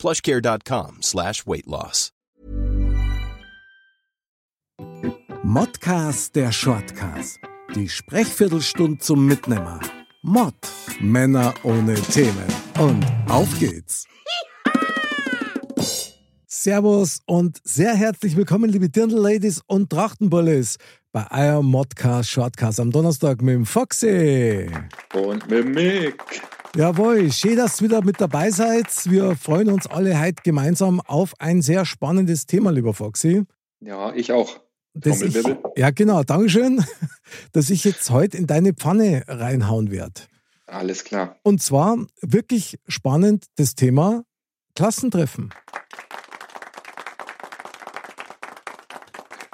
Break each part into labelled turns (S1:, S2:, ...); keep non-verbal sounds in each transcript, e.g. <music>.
S1: plushcare.com slash weight loss.
S2: Modcast der Shortcast. Die Sprechviertelstunde zum Mitnehmer. Mod. Männer ohne Themen. Und auf geht's. Servus und sehr herzlich willkommen, liebe Dirndl-Ladies und Trachtenbullis, bei eurem Modcast Shortcast am Donnerstag mit dem Foxy.
S3: Und mit Mick.
S2: Jawohl, schön, dass ihr wieder mit dabei seid. Wir freuen uns alle heute gemeinsam auf ein sehr spannendes Thema, lieber Foxy.
S3: Ja, ich auch.
S2: Das ich, ja, genau, Dankeschön, <laughs> dass ich jetzt heute in deine Pfanne reinhauen werde.
S3: Alles klar.
S2: Und zwar wirklich spannend das Thema Klassentreffen.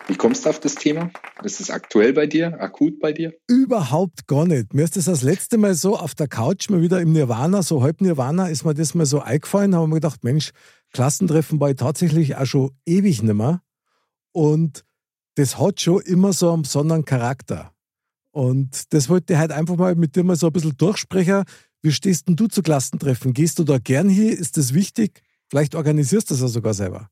S3: Wie kommst du auf das Thema? Ist es aktuell bei dir, akut bei dir?
S2: Überhaupt gar nicht. Mir ist das das letzte Mal so auf der Couch mal wieder im Nirvana, so halb Nirvana, ist mir das mal so eingefallen. Da habe mir gedacht, Mensch, Klassentreffen war ich tatsächlich auch schon ewig nicht mehr. Und das hat schon immer so einen besonderen Charakter. Und das wollte ich halt einfach mal mit dir mal so ein bisschen durchsprechen. Wie stehst denn du zu Klassentreffen? Gehst du da gern hier? Ist das wichtig? Vielleicht organisierst du das ja sogar selber.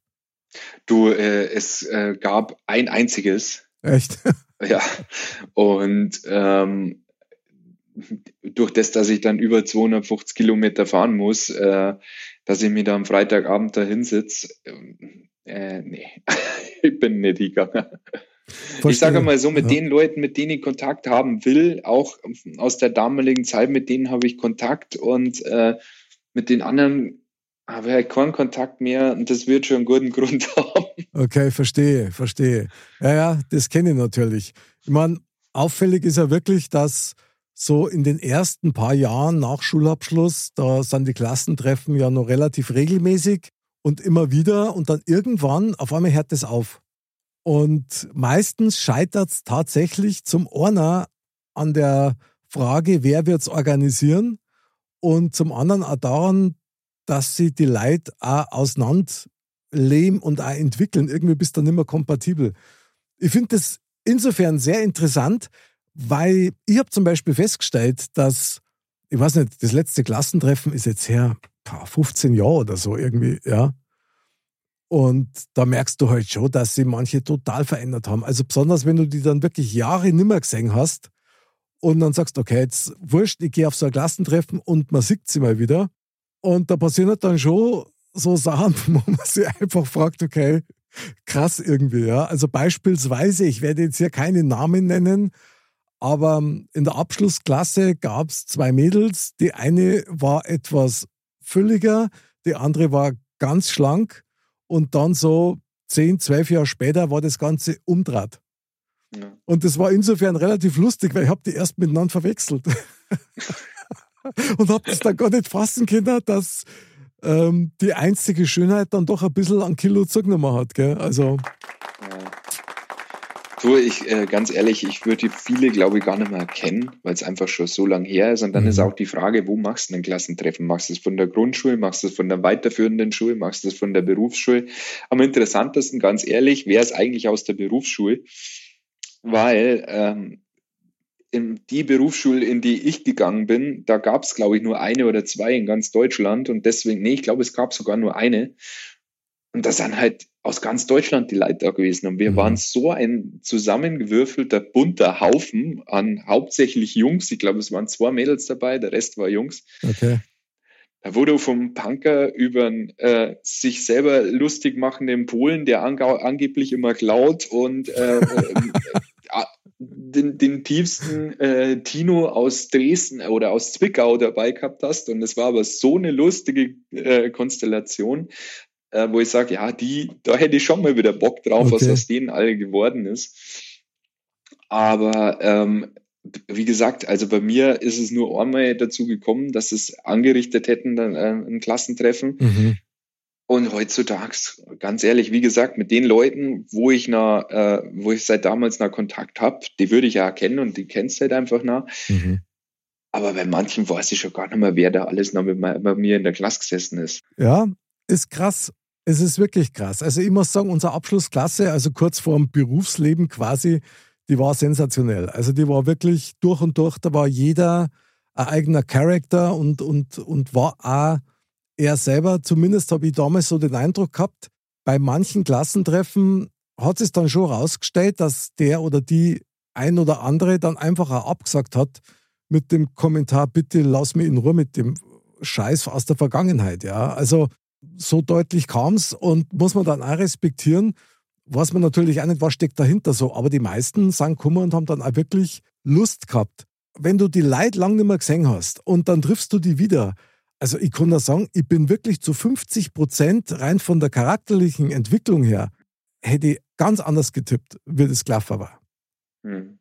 S3: Du, äh, es äh, gab ein einziges.
S2: Echt? <laughs>
S3: ja. Und ähm, durch das, dass ich dann über 250 Kilometer fahren muss, äh, dass ich mir da am Freitagabend da hinsitze, äh, nee, <laughs> ich bin nicht gegangen. Verstehe. Ich sage mal so, mit ja. den Leuten, mit denen ich Kontakt haben will, auch aus der damaligen Zeit, mit denen habe ich Kontakt und äh, mit den anderen habe ich keinen Kontakt mehr und das wird schon einen guten Grund <laughs> haben.
S2: Okay, verstehe, verstehe. Ja, ja, das kenne ich natürlich. Ich meine, auffällig ist ja wirklich, dass so in den ersten paar Jahren nach Schulabschluss, da sind die Klassentreffen ja noch relativ regelmäßig und immer wieder und dann irgendwann auf einmal hört es auf. Und meistens scheitert es tatsächlich zum einer an der Frage, wer wird es organisieren und zum anderen auch daran, dass sie die Leute auch auseinander leben und auch entwickeln. Irgendwie bist du nicht mehr kompatibel. Ich finde das insofern sehr interessant, weil ich habe zum Beispiel festgestellt, dass, ich weiß nicht, das letzte Klassentreffen ist jetzt her 15 Jahre oder so irgendwie, ja. Und da merkst du halt schon, dass sie manche total verändert haben. Also besonders, wenn du die dann wirklich Jahre nimmer gesehen hast und dann sagst, okay, jetzt wurscht, ich gehe auf so ein Klassentreffen und man sieht sie mal wieder. Und da passieren halt dann schon so Sachen, <laughs> wo man sich einfach fragt, okay, krass irgendwie, ja. Also beispielsweise, ich werde jetzt hier keine Namen nennen, aber in der Abschlussklasse gab es zwei Mädels. Die eine war etwas fülliger, die andere war ganz schlank. Und dann so zehn, zwölf Jahre später war das Ganze umdraht. Ja. Und das war insofern relativ lustig, weil ich habe die erst miteinander verwechselt. <laughs> und habe das dann gar nicht fassen können, dass ähm, die einzige Schönheit dann doch ein bisschen an Kilo zugenommen hat. Gell? Also.
S3: So, ich, äh, ganz ehrlich, ich würde viele, glaube ich, gar nicht mehr erkennen, weil es einfach schon so lange her ist. Und dann mhm. ist auch die Frage, wo machst du ein Klassentreffen? Machst du es von der Grundschule? Machst du es von der weiterführenden Schule? Machst du es von der Berufsschule? Am interessantesten, ganz ehrlich, wäre es eigentlich aus der Berufsschule, weil ähm, in die Berufsschule, in die ich gegangen bin, da gab es, glaube ich, nur eine oder zwei in ganz Deutschland. Und deswegen, nee, ich glaube, es gab sogar nur eine. Und das sind halt aus ganz Deutschland die Leute da gewesen. Und wir mhm. waren so ein zusammengewürfelter, bunter Haufen an hauptsächlich Jungs. Ich glaube, es waren zwei Mädels dabei, der Rest war Jungs.
S2: Okay.
S3: Da wurde vom Punker über äh, sich selber lustig machenden Polen, der angeblich immer klaut und äh, <laughs> äh, den, den tiefsten äh, Tino aus Dresden oder aus Zwickau dabei gehabt hast. Und es war aber so eine lustige äh, Konstellation, äh, wo ich sage, ja, die, da hätte ich schon mal wieder Bock drauf, okay. was aus denen alle geworden ist. Aber ähm, wie gesagt, also bei mir ist es nur einmal dazu gekommen, dass es angerichtet hätten, dann äh, ein Klassentreffen. Mhm. Und heutzutage, ganz ehrlich, wie gesagt, mit den Leuten, wo ich noch, äh, wo ich seit damals noch Kontakt habe, die würde ich ja erkennen und die kennst halt einfach noch. Mhm. Aber bei manchen weiß ich schon gar nicht mehr, wer da alles noch mit, mit mir in der Klasse gesessen ist.
S2: Ja, ist krass. Es ist wirklich krass. Also ich muss sagen, unsere Abschlussklasse, also kurz vor dem Berufsleben quasi, die war sensationell. Also die war wirklich durch und durch, da war jeder ein eigener Charakter und, und, und war auch er selber, zumindest habe ich damals so den Eindruck gehabt, bei manchen Klassentreffen hat es dann schon herausgestellt, dass der oder die ein oder andere dann einfach auch abgesagt hat mit dem Kommentar, bitte lass mich in Ruhe mit dem Scheiß aus der Vergangenheit. Ja, also so deutlich kam es und muss man dann auch respektieren, weiß man natürlich auch nicht, was steckt dahinter so. Aber die meisten sind gekommen und haben dann auch wirklich Lust gehabt. Wenn du die Leute lang nicht mehr gesehen hast und dann triffst du die wieder, also ich kann da sagen, ich bin wirklich zu 50 Prozent rein von der charakterlichen Entwicklung her, hätte ich ganz anders getippt, wie das Klaffer war. Hm.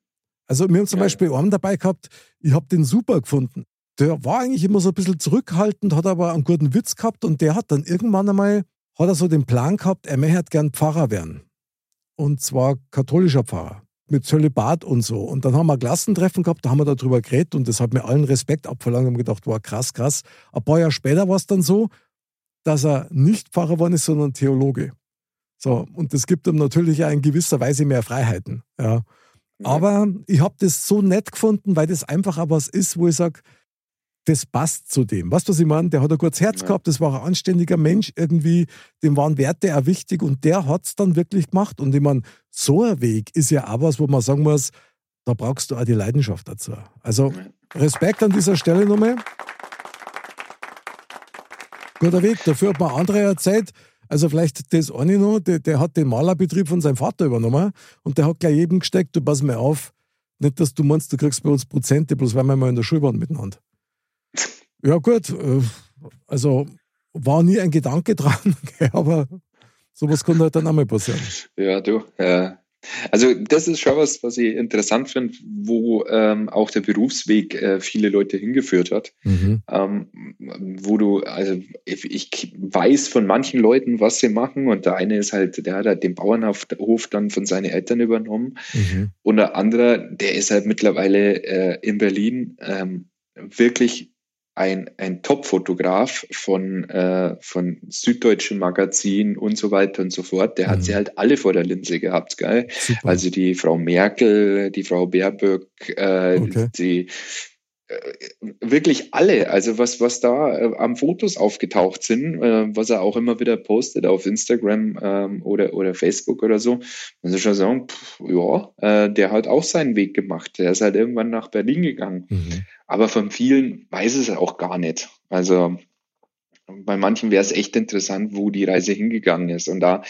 S2: Also wir haben zum ja. Beispiel einen dabei gehabt, ich habe den super gefunden. Der war eigentlich immer so ein bisschen zurückhaltend, hat aber einen guten Witz gehabt und der hat dann irgendwann einmal, hat er so den Plan gehabt, er möchte gern Pfarrer werden. Und zwar katholischer Pfarrer mit Zölibat und so. Und dann haben wir ein Klassentreffen gehabt, da haben wir darüber geredet und das hat mir allen Respekt abverlangt und gedacht, wow, krass, krass. Ein paar Jahre später war es dann so, dass er nicht Pfarrer geworden ist, sondern Theologe. So, und das gibt ihm natürlich in gewisser Weise mehr Freiheiten. Ja. Aber ich habe das so nett gefunden, weil das einfach auch was ist, wo ich sage, das passt zu dem. Weißt du, was ich meine? Der hat ein gutes Herz ja. gehabt, das war ein anständiger Mensch irgendwie, dem waren Werte auch wichtig und der hat es dann wirklich gemacht. Und ich meine, so ein Weg ist ja auch was, wo man sagen muss, da brauchst du auch die Leidenschaft dazu. Also Respekt an dieser Stelle nochmal. Guter Weg, dafür hat man andere erzählt. Also vielleicht das eine noch, der, der hat den Malerbetrieb von seinem Vater übernommen und der hat gleich jedem gesteckt, du pass mal auf, nicht, dass du meinst, du kriegst bei uns Prozente, bloß weil wir mal in der Schule waren miteinander. Ja, gut. Äh, also war nie ein Gedanke <laughs> dran, aber sowas kann halt dann auch mal passieren.
S3: Ja, du. Äh, also das ist schon was, was ich interessant finde, wo ähm, auch der Berufsweg äh, viele Leute hingeführt hat. Mhm. Ähm, wo du, also ich, ich, weiß von manchen Leuten, was sie machen und der eine ist halt, der hat halt den Bauernhof dann von seinen Eltern übernommen mhm. und der andere, der ist halt mittlerweile äh, in Berlin ähm, wirklich ein, ein Top-Fotograf von, äh, von süddeutschen Magazinen und so weiter und so fort. Der mhm. hat sie halt alle vor der Linse gehabt, geil. Also die Frau Merkel, die Frau Baerböck, äh, okay. die wirklich alle, also was, was da äh, am Fotos aufgetaucht sind, äh, was er auch immer wieder postet auf Instagram ähm, oder, oder Facebook oder so, muss ich schon sagen, pff, ja, äh, der hat auch seinen Weg gemacht. Der ist halt irgendwann nach Berlin gegangen. Mhm. Aber von vielen weiß es auch gar nicht. Also bei manchen wäre es echt interessant, wo die Reise hingegangen ist. Und da,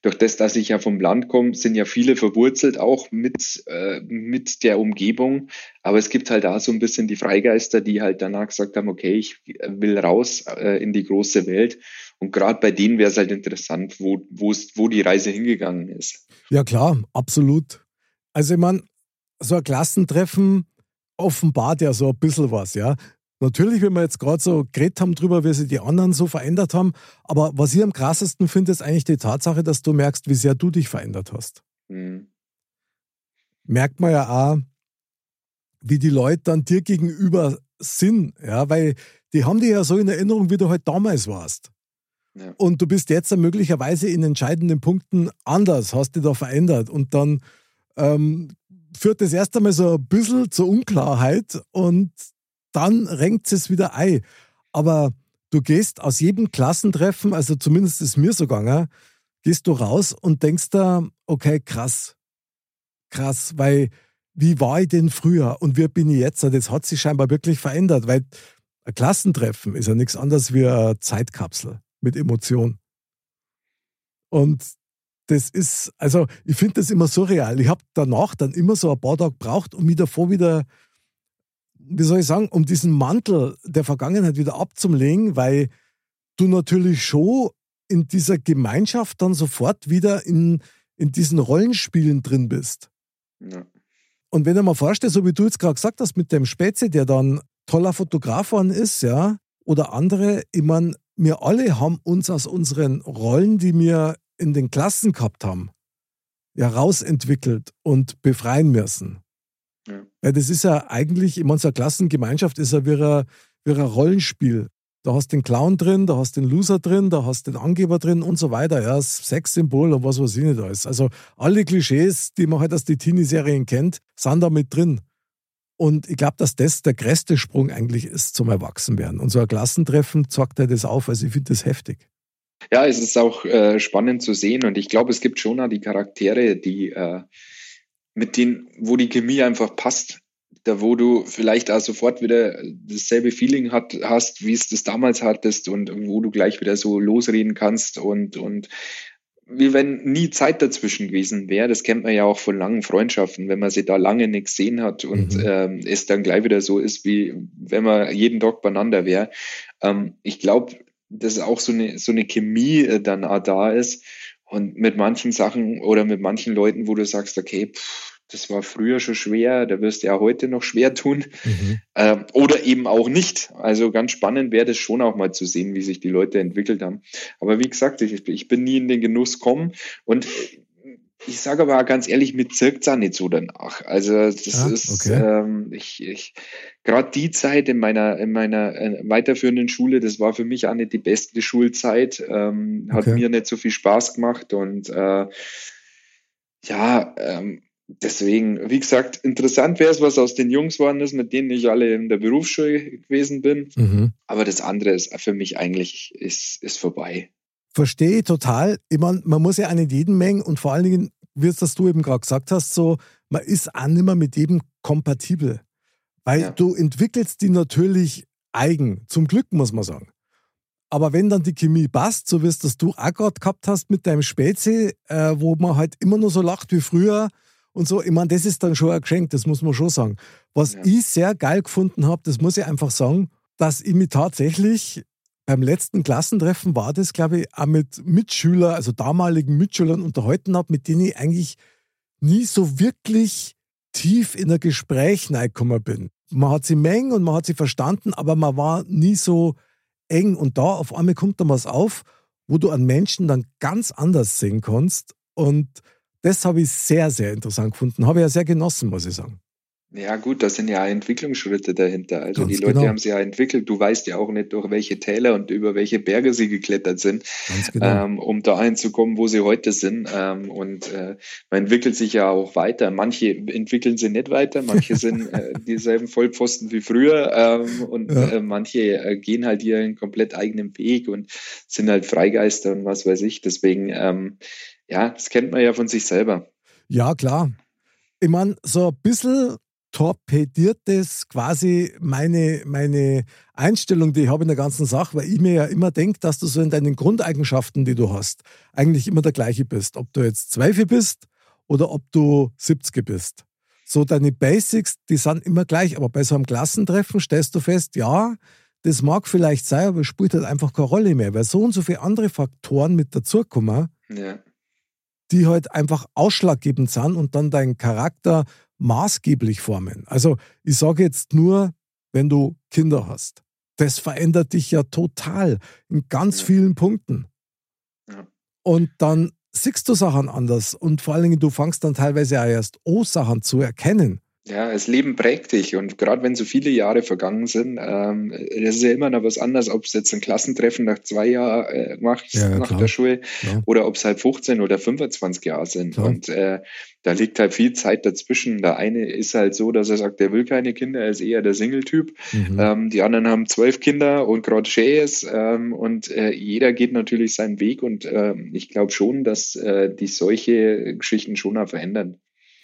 S3: durch das, dass ich ja vom Land komme, sind ja viele verwurzelt auch mit, äh, mit der Umgebung. Aber es gibt halt da so ein bisschen die Freigeister, die halt danach gesagt haben, okay, ich will raus äh, in die große Welt. Und gerade bei denen wäre es halt interessant, wo, wo die Reise hingegangen ist.
S2: Ja klar, absolut. Also ich meine, so ein Klassentreffen offenbart ja so ein bisschen was, ja. Natürlich, wenn wir jetzt gerade so geredet haben drüber, wie sich die anderen so verändert haben, aber was ich am krassesten finde, ist eigentlich die Tatsache, dass du merkst, wie sehr du dich verändert hast. Mhm. Merkt man ja auch, wie die Leute dann dir gegenüber sind, ja, weil die haben dich ja so in Erinnerung, wie du halt damals warst. Ja. Und du bist jetzt dann möglicherweise in entscheidenden Punkten anders, hast dich da verändert und dann ähm, führt das erst einmal so ein bisschen zur Unklarheit und dann renkt es wieder ein. Aber du gehst aus jedem Klassentreffen, also zumindest ist mir so gegangen, gehst du raus und denkst da, okay, krass, krass, weil wie war ich denn früher und wie bin ich jetzt? Das hat sich scheinbar wirklich verändert, weil ein Klassentreffen ist ja nichts anderes wie eine Zeitkapsel mit Emotion. Und das ist, also ich finde das immer surreal. Ich habe danach dann immer so ein paar Tage gebraucht, um mich davor wieder wie soll ich sagen, um diesen Mantel der Vergangenheit wieder abzulegen, weil du natürlich schon in dieser Gemeinschaft dann sofort wieder in, in diesen Rollenspielen drin bist. Ja. Und wenn du mal vorstellst, so wie du jetzt gerade gesagt hast, mit dem Spezi, der dann toller Fotograf ist, ja, oder andere, ich meine, wir alle haben uns aus unseren Rollen, die wir in den Klassen gehabt haben, ja rausentwickelt und befreien müssen. Ja. ja das ist ja eigentlich, so eine Klassengemeinschaft ist ja wie ein, wie ein Rollenspiel. Da hast du den Clown drin, da hast du den Loser drin, da hast du den Angeber drin und so weiter. Ja, das Sexsymbol und was weiß ich nicht alles. Also alle Klischees, die man halt aus den Teenie-Serien kennt, sind da mit drin. Und ich glaube, dass das der größte Sprung eigentlich ist zum Erwachsenwerden. Und so ein Klassentreffen zeigt er das auf. Also ich finde das heftig.
S3: Ja, es ist auch äh, spannend zu sehen. Und ich glaube, es gibt schon auch die Charaktere, die äh, mit denen, wo die Chemie einfach passt. Da, wo du vielleicht auch sofort wieder dasselbe Feeling hat, hast, wie es das damals hattest und wo du gleich wieder so losreden kannst und, und wie wenn nie Zeit dazwischen gewesen wäre. Das kennt man ja auch von langen Freundschaften, wenn man sie da lange nicht gesehen hat und mhm. ähm, es dann gleich wieder so ist, wie wenn man jeden Tag beieinander wäre. Ähm, ich glaube, dass auch so eine, so eine Chemie äh, dann auch da ist und mit manchen Sachen oder mit manchen Leuten, wo du sagst, okay, pff, das war früher schon schwer, da wirst du ja heute noch schwer tun. Mhm. Ähm, oder eben auch nicht. Also ganz spannend wäre das schon auch mal zu sehen, wie sich die Leute entwickelt haben. Aber wie gesagt, ich, ich bin nie in den Genuss gekommen und ich sage aber ganz ehrlich, mit zirkt es auch nicht so danach. Also das ah, ist, okay. ähm, ich, ich gerade die Zeit in meiner, in meiner äh, weiterführenden Schule, das war für mich auch nicht die beste Schulzeit. Ähm, hat mir nicht so viel Spaß gemacht und äh, ja, ähm, deswegen, wie gesagt, interessant wäre es, was aus den Jungs worden ist, mit denen ich alle in der Berufsschule gewesen bin. Mhm. Aber das andere ist für mich eigentlich ist, ist vorbei.
S2: Verstehe total. Ich meine, man muss ja auch nicht jeden Mengen und vor allen Dingen, wie es das du eben gerade gesagt hast, so, man ist auch nicht mehr mit jedem kompatibel. Weil ja. du entwickelst die natürlich eigen. Zum Glück, muss man sagen. Aber wenn dann die Chemie passt, so wie es das du auch gerade gehabt hast mit deinem Spezi, äh, wo man halt immer nur so lacht wie früher, und so. Ich meine, das ist dann schon ein Geschenk, das muss man schon sagen. Was ja. ich sehr geil gefunden habe, das muss ich einfach sagen, dass ich mich tatsächlich beim letzten Klassentreffen war das, glaube ich, auch mit Mitschülern, also damaligen Mitschülern unterhalten habe, mit denen ich eigentlich nie so wirklich tief in ein Gespräch reingekommen bin. Man hat sie mengen und man hat sie verstanden, aber man war nie so eng. Und da auf einmal kommt dann was auf, wo du an Menschen dann ganz anders sehen kannst. Und das habe ich sehr, sehr interessant gefunden. Habe ich ja sehr genossen, muss ich sagen.
S3: Ja, gut, da sind ja Entwicklungsschritte dahinter. Also Ganz die Leute genau. haben sie ja entwickelt. Du weißt ja auch nicht, durch welche Täler und über welche Berge sie geklettert sind, genau. ähm, um dahin zu kommen, wo sie heute sind. Ähm, und äh, man entwickelt sich ja auch weiter. Manche entwickeln sie nicht weiter, manche <laughs> sind äh, dieselben Vollpfosten wie früher ähm, und ja. äh, manche äh, gehen halt ihren komplett eigenen Weg und sind halt Freigeister und was weiß ich. Deswegen ähm, ja, das kennt man ja von sich selber.
S2: Ja, klar. Ich meine, so ein bisschen torpediert das quasi meine, meine Einstellung, die ich habe in der ganzen Sache, weil ich mir ja immer denke, dass du so in deinen Grundeigenschaften, die du hast, eigentlich immer der gleiche bist. Ob du jetzt Zweifel bist oder ob du 70 bist. So deine Basics, die sind immer gleich, aber bei so einem Klassentreffen stellst du fest, ja, das mag vielleicht sein, aber es spielt halt einfach keine Rolle mehr, weil so und so viele andere Faktoren mit dazukommen, ja die halt einfach ausschlaggebend sind und dann deinen Charakter maßgeblich formen. Also ich sage jetzt nur, wenn du Kinder hast. Das verändert dich ja total in ganz vielen Punkten. Ja. Und dann siehst du Sachen anders und vor allen Dingen, du fangst dann teilweise auch erst O-Sachen zu erkennen.
S3: Ja, das Leben prägt dich und gerade wenn so viele Jahre vergangen sind, ähm, das ist ja immer noch was anderes, ob es jetzt ein Klassentreffen nach zwei Jahren äh, macht, ja, nach klar. der Schule, ja. oder ob es halt 15 oder 25 Jahre sind. Klar. Und äh, da liegt halt viel Zeit dazwischen. Der eine ist halt so, dass er sagt, er will keine Kinder, er ist eher der Single-Typ. Mhm. Ähm, die anderen haben zwölf Kinder und gerade Shays ähm, und äh, jeder geht natürlich seinen Weg und äh, ich glaube schon, dass äh, die solche Geschichten schon auch verändern.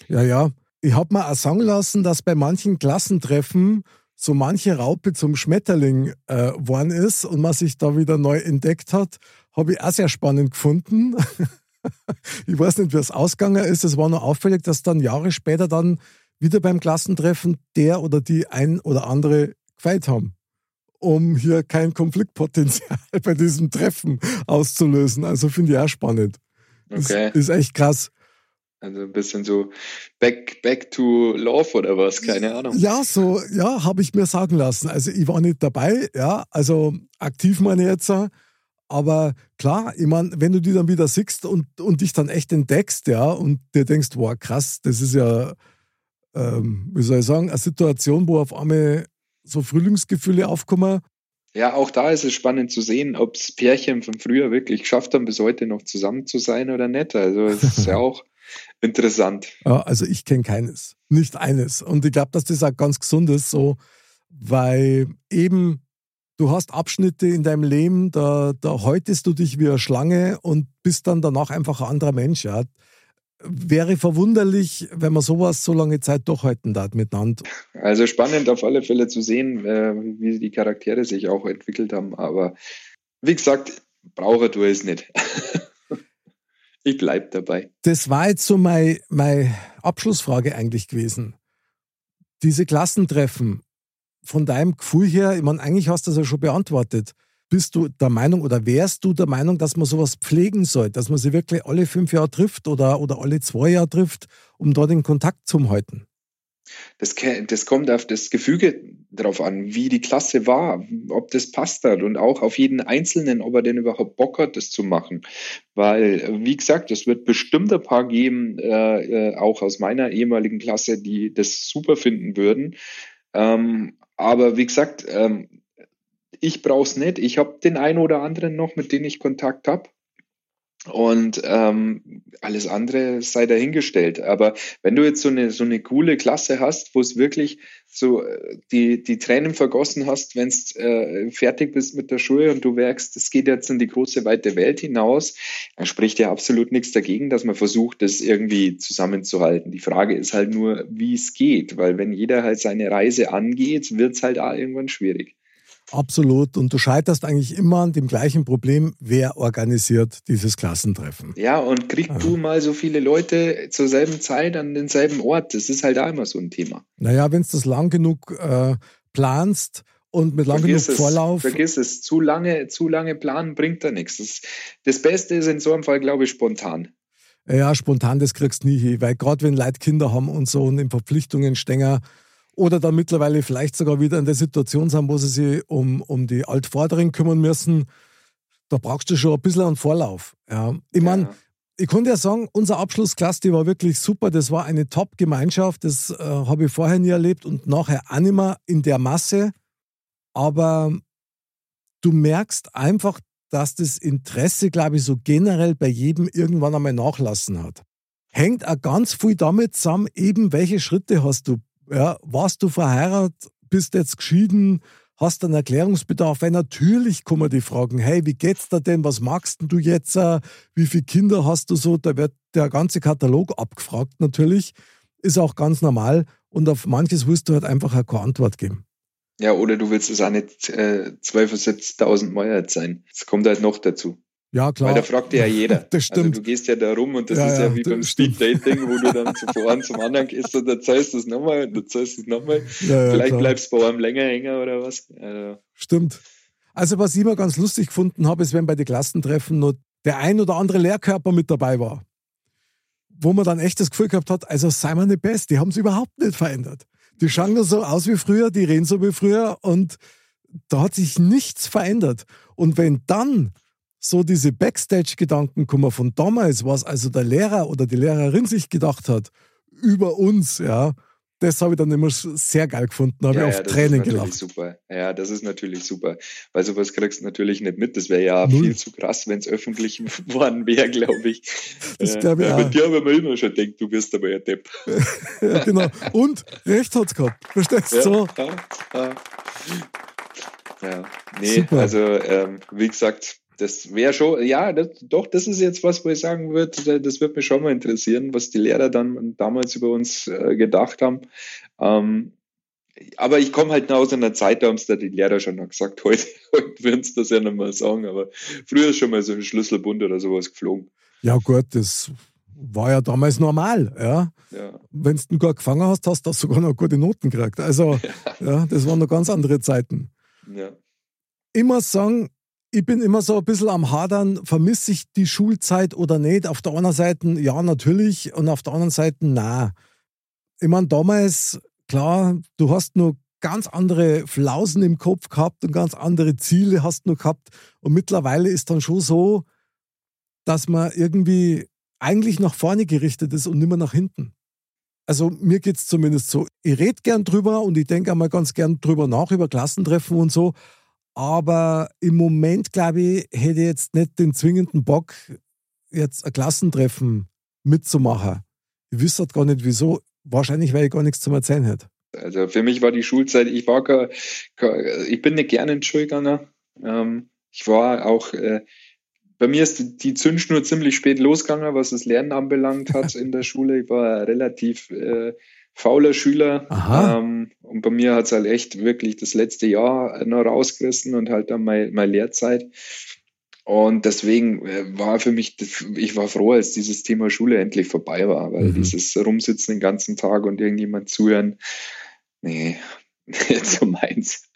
S2: Ja, ja, ich habe mir auch sagen lassen, dass bei manchen Klassentreffen so manche Raupe zum Schmetterling äh, worden ist und man sich da wieder neu entdeckt hat. Habe ich auch sehr spannend gefunden. <laughs> ich weiß nicht, wie es ausgegangen ist. Es war nur auffällig, dass dann Jahre später dann wieder beim Klassentreffen der oder die ein oder andere gefeit haben, um hier kein Konfliktpotenzial <laughs> bei diesem Treffen auszulösen. Also finde ich auch spannend. Okay. Ist, ist echt krass.
S3: Also ein bisschen so back, back to love oder was, keine Ahnung.
S2: Ja, so, ja, habe ich mir sagen lassen. Also ich war nicht dabei, ja, also aktiv meine jetzt, Aber klar, ich meine, wenn du die dann wieder siehst und, und dich dann echt entdeckst, ja, und dir denkst, wow, krass, das ist ja, ähm, wie soll ich sagen, eine Situation, wo auf einmal so Frühlingsgefühle aufkommen.
S3: Ja, auch da ist es spannend zu sehen, ob es Pärchen von früher wirklich geschafft haben, bis heute noch zusammen zu sein oder nicht. Also es ist ja <laughs> auch interessant.
S2: Ja, also ich kenne keines, nicht eines. Und ich glaube, dass das auch ganz gesund ist, so, weil eben du hast Abschnitte in deinem Leben, da, da häutest du dich wie eine Schlange und bist dann danach einfach ein anderer Mensch. Ja. Wäre verwunderlich, wenn man sowas so lange Zeit durchhalten darf miteinander.
S3: Also spannend auf alle Fälle zu sehen, äh, wie die Charaktere sich auch entwickelt haben. Aber wie gesagt, brauche du es nicht. <laughs> ich bleibe dabei.
S2: Das war jetzt so meine, meine Abschlussfrage eigentlich gewesen. Diese Klassentreffen, von deinem Gefühl her, ich meine, eigentlich hast du das ja schon beantwortet. Bist du der Meinung oder wärst du der Meinung, dass man sowas pflegen soll, dass man sie wirklich alle fünf Jahre trifft oder, oder alle zwei Jahre trifft, um dort den Kontakt zu halten?
S3: Das, das kommt auf das Gefüge drauf an, wie die Klasse war, ob das passt hat und auch auf jeden Einzelnen, ob er denn überhaupt Bock hat, das zu machen. Weil, wie gesagt, es wird bestimmt ein paar geben, äh, äh auch aus meiner ehemaligen Klasse, die das super finden würden. Ähm, aber wie gesagt, ähm, ich brauche es nicht. Ich habe den einen oder anderen noch, mit dem ich Kontakt habe. Und ähm, alles andere sei dahingestellt. Aber wenn du jetzt so eine, so eine coole Klasse hast, wo es wirklich so äh, die, die Tränen vergossen hast, wenn du äh, fertig bist mit der Schule und du merkst, es geht jetzt in die große, weite Welt hinaus, dann spricht ja absolut nichts dagegen, dass man versucht, das irgendwie zusammenzuhalten. Die Frage ist halt nur, wie es geht, weil wenn jeder halt seine Reise angeht, wird es halt auch irgendwann schwierig.
S2: Absolut. Und du scheiterst eigentlich immer an dem gleichen Problem, wer organisiert dieses Klassentreffen.
S3: Ja, und kriegst ja. du mal so viele Leute zur selben Zeit an denselben Ort? Das ist halt auch immer so ein Thema.
S2: Naja, wenn du das lang genug äh, planst und mit lang
S3: vergiss
S2: genug Vorlauf.
S3: vergiss es, zu lange, zu lange planen bringt da nichts. Das, das Beste ist in so einem Fall, glaube ich, spontan.
S2: Ja, spontan, das kriegst du nie hin, weil gerade wenn Leute Kinder haben und so und in Verpflichtungen stenger, oder dann mittlerweile vielleicht sogar wieder in der Situation sind, wo sie sich um, um die Altvorderen kümmern müssen, da brauchst du schon ein bisschen einen Vorlauf. Ja. Ich meine, ja. ich konnte ja sagen, unser Abschlussklasse, die war wirklich super. Das war eine Top-Gemeinschaft. Das äh, habe ich vorher nie erlebt und nachher auch nicht mehr in der Masse. Aber du merkst einfach, dass das Interesse, glaube ich, so generell bei jedem irgendwann einmal nachlassen hat. Hängt auch ganz viel damit zusammen, eben welche Schritte hast du ja, warst du verheiratet, bist jetzt geschieden, hast einen Erklärungsbedarf? Weil natürlich kommen die Fragen, hey, wie geht's dir denn? Was magst du jetzt? Wie viele Kinder hast du so? Da wird der ganze Katalog abgefragt natürlich. Ist auch ganz normal. Und auf manches willst du halt einfach keine Antwort geben.
S3: Ja, oder du willst es auch nicht äh, 12.000 Mal sein. Das kommt halt noch dazu.
S2: Ja, klar.
S3: Weil da fragt ja jeder. <laughs>
S2: Das also stimmt.
S3: Also du gehst ja da rum und das ja, ist ja, ja wie beim Speed-Dating, wo du dann <laughs> von einem zum anderen gehst und erzählst es nochmal und erzählst es nochmal. Ja, Vielleicht klar. bleibst du bei einem länger hängen oder was. Also.
S2: Stimmt. Also was ich immer ganz lustig gefunden habe, ist, wenn bei den Klassentreffen nur der ein oder andere Lehrkörper mit dabei war. Wo man dann echt das Gefühl gehabt hat, also sei mal nicht best, die haben es überhaupt nicht verändert. Die schauen nur so aus wie früher, die reden so wie früher und da hat sich nichts verändert. Und wenn dann so diese Backstage-Gedanken kommen von damals, was also der Lehrer oder die Lehrerin sich gedacht hat über uns, ja, das habe ich dann immer sehr geil gefunden, habe ja, ich auf ja, Tränen gelacht.
S3: Super. Ja, das ist natürlich super, weil sowas kriegst du natürlich nicht mit. Das wäre ja Null. viel zu krass, wenn es öffentlich <laughs> worden wäre, glaube ich. Das glaube ich ja, Mit dir aber man immer schon denkt, du bist aber ein Depp. <laughs>
S2: ja, genau. Und recht hat es gehabt. Verstehst du? so?
S3: Ja, ja. Nee, super. also ähm, wie gesagt, das wäre schon, ja, das, doch, das ist jetzt was, wo ich sagen würde, das wird mich schon mal interessieren, was die Lehrer dann damals über uns äh, gedacht haben. Ähm, aber ich komme halt aus einer Zeit, da haben es da die Lehrer schon noch gesagt, <laughs> heute, heute würden sie das ja nicht mal sagen, aber früher ist schon mal so ein Schlüsselbund oder sowas geflogen.
S2: Ja, gut, das war ja damals normal, ja. ja. Wenn du gar gefangen hast, hast du sogar noch gute Noten gekriegt. Also, ja. <laughs> ja, das waren noch ganz andere Zeiten. Ja. Immer sagen, ich bin immer so ein bisschen am Hadern, vermisse ich die Schulzeit oder nicht. Auf der einen Seite ja, natürlich, und auf der anderen Seite na. Ich meine, damals, klar, du hast nur ganz andere Flausen im Kopf gehabt und ganz andere Ziele hast du gehabt. Und mittlerweile ist dann schon so, dass man irgendwie eigentlich nach vorne gerichtet ist und nicht mehr nach hinten. Also mir geht es zumindest so. Ich rede gern drüber und ich denke einmal ganz gern drüber nach, über Klassentreffen und so. Aber im Moment, glaube ich, hätte ich jetzt nicht den zwingenden Bock, jetzt ein Klassentreffen mitzumachen. Ich wüsste halt gar nicht wieso. Wahrscheinlich, weil ich gar nichts zum Erzählen hätte.
S3: Also für mich war die Schulzeit, ich war gar, ich bin nicht gerne in die Schule gegangen. Ähm, ich war auch, äh, bei mir ist die Zündschnur ziemlich spät losgegangen, was das Lernen anbelangt hat <laughs> in der Schule. Ich war relativ äh, fauler Schüler. Ähm, und bei mir hat es halt echt wirklich das letzte Jahr noch rausgerissen und halt dann meine, meine Lehrzeit. Und deswegen äh, war für mich, ich war froh, als dieses Thema Schule endlich vorbei war, weil mhm. dieses Rumsitzen den ganzen Tag und irgendjemand zuhören, nee, <laughs> nicht so meins.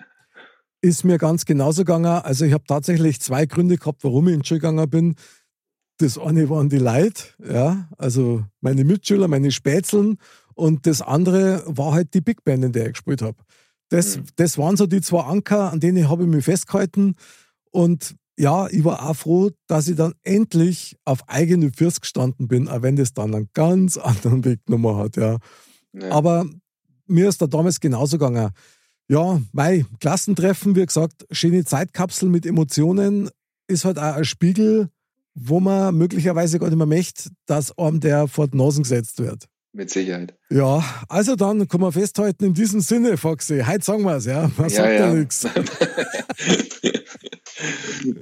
S2: Ist mir ganz genauso gegangen. Also ich habe tatsächlich zwei Gründe gehabt, warum ich in die Schule gegangen bin. Das eine waren die Leute, ja, also meine Mitschüler, meine Spätzeln. Und das andere war halt die Big Band, in der ich gespielt habe. Das, mhm. das waren so die zwei Anker, an denen habe ich mich festgehalten. Und ja, ich war auch froh, dass ich dann endlich auf eigene Füße gestanden bin, auch wenn das dann einen ganz <laughs> anderen Weg genommen hat. Ja. ja. Aber mir ist da damals genauso gegangen. Ja, mein Klassentreffen, wie gesagt, schöne Zeitkapsel mit Emotionen, ist halt auch ein Spiegel, wo man möglicherweise gar nicht mehr möchte, dass einem der vor die Nasen gesetzt wird.
S3: Mit Sicherheit.
S2: Ja, also dann kann man festhalten, in diesem Sinne, Foxy, heute sagen wir es, ja. Man ja, sagt ja, ja nichts. <laughs>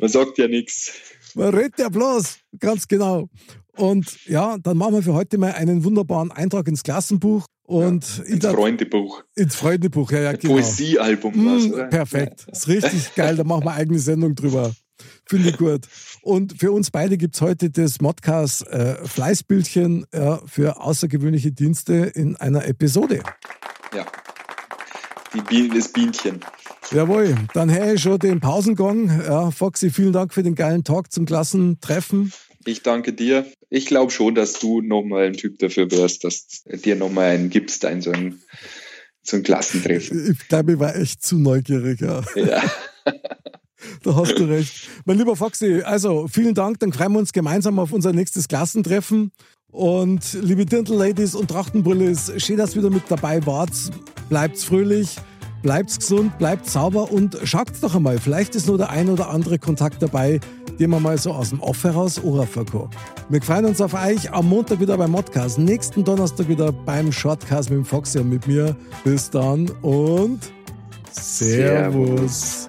S3: Man sagt ja nichts.
S2: Man redet ja bloß, ganz genau. Und ja, dann machen wir für heute mal einen wunderbaren Eintrag ins Klassenbuch. Und
S3: ja, ins dachte, Freundebuch.
S2: Ins Freundebuch, ja, ja,
S3: genau. Poesiealbum.
S2: Mm, perfekt. Ist richtig geil, da machen wir eine eigene Sendung drüber. Finde ich gut. Und für uns beide gibt es heute das Modcast äh, Fleißbildchen äh, für außergewöhnliche Dienste in einer Episode.
S3: Ja. Die Bienen, das Bienchen.
S2: Jawohl, dann hätte ich schon den Pausengang. Ja, Foxy, vielen Dank für den geilen Talk zum Klassentreffen.
S3: Ich danke dir. Ich glaube schon, dass du nochmal ein Typ dafür wirst, dass dir nochmal einen gibst, ein so ein, so ein Klassentreffen.
S2: Ich glaube, ich war echt zu neugierig. Ja. ja. <laughs> da hast du recht. Mein lieber Foxy, also vielen Dank. Dann freuen wir uns gemeinsam auf unser nächstes Klassentreffen. Und liebe Dirndl-Ladies und Trachtenbrillis, schön, dass ihr wieder mit dabei wart. Bleibt fröhlich. Bleibt gesund, bleibt sauber und schaut doch einmal. Vielleicht ist nur der ein oder andere Kontakt dabei, den man mal so aus dem Off heraus anrufen kann. Wir freuen uns auf euch am Montag wieder beim Modcast, nächsten Donnerstag wieder beim Shortcast mit dem Foxy und mit mir. Bis dann und Servus. Servus.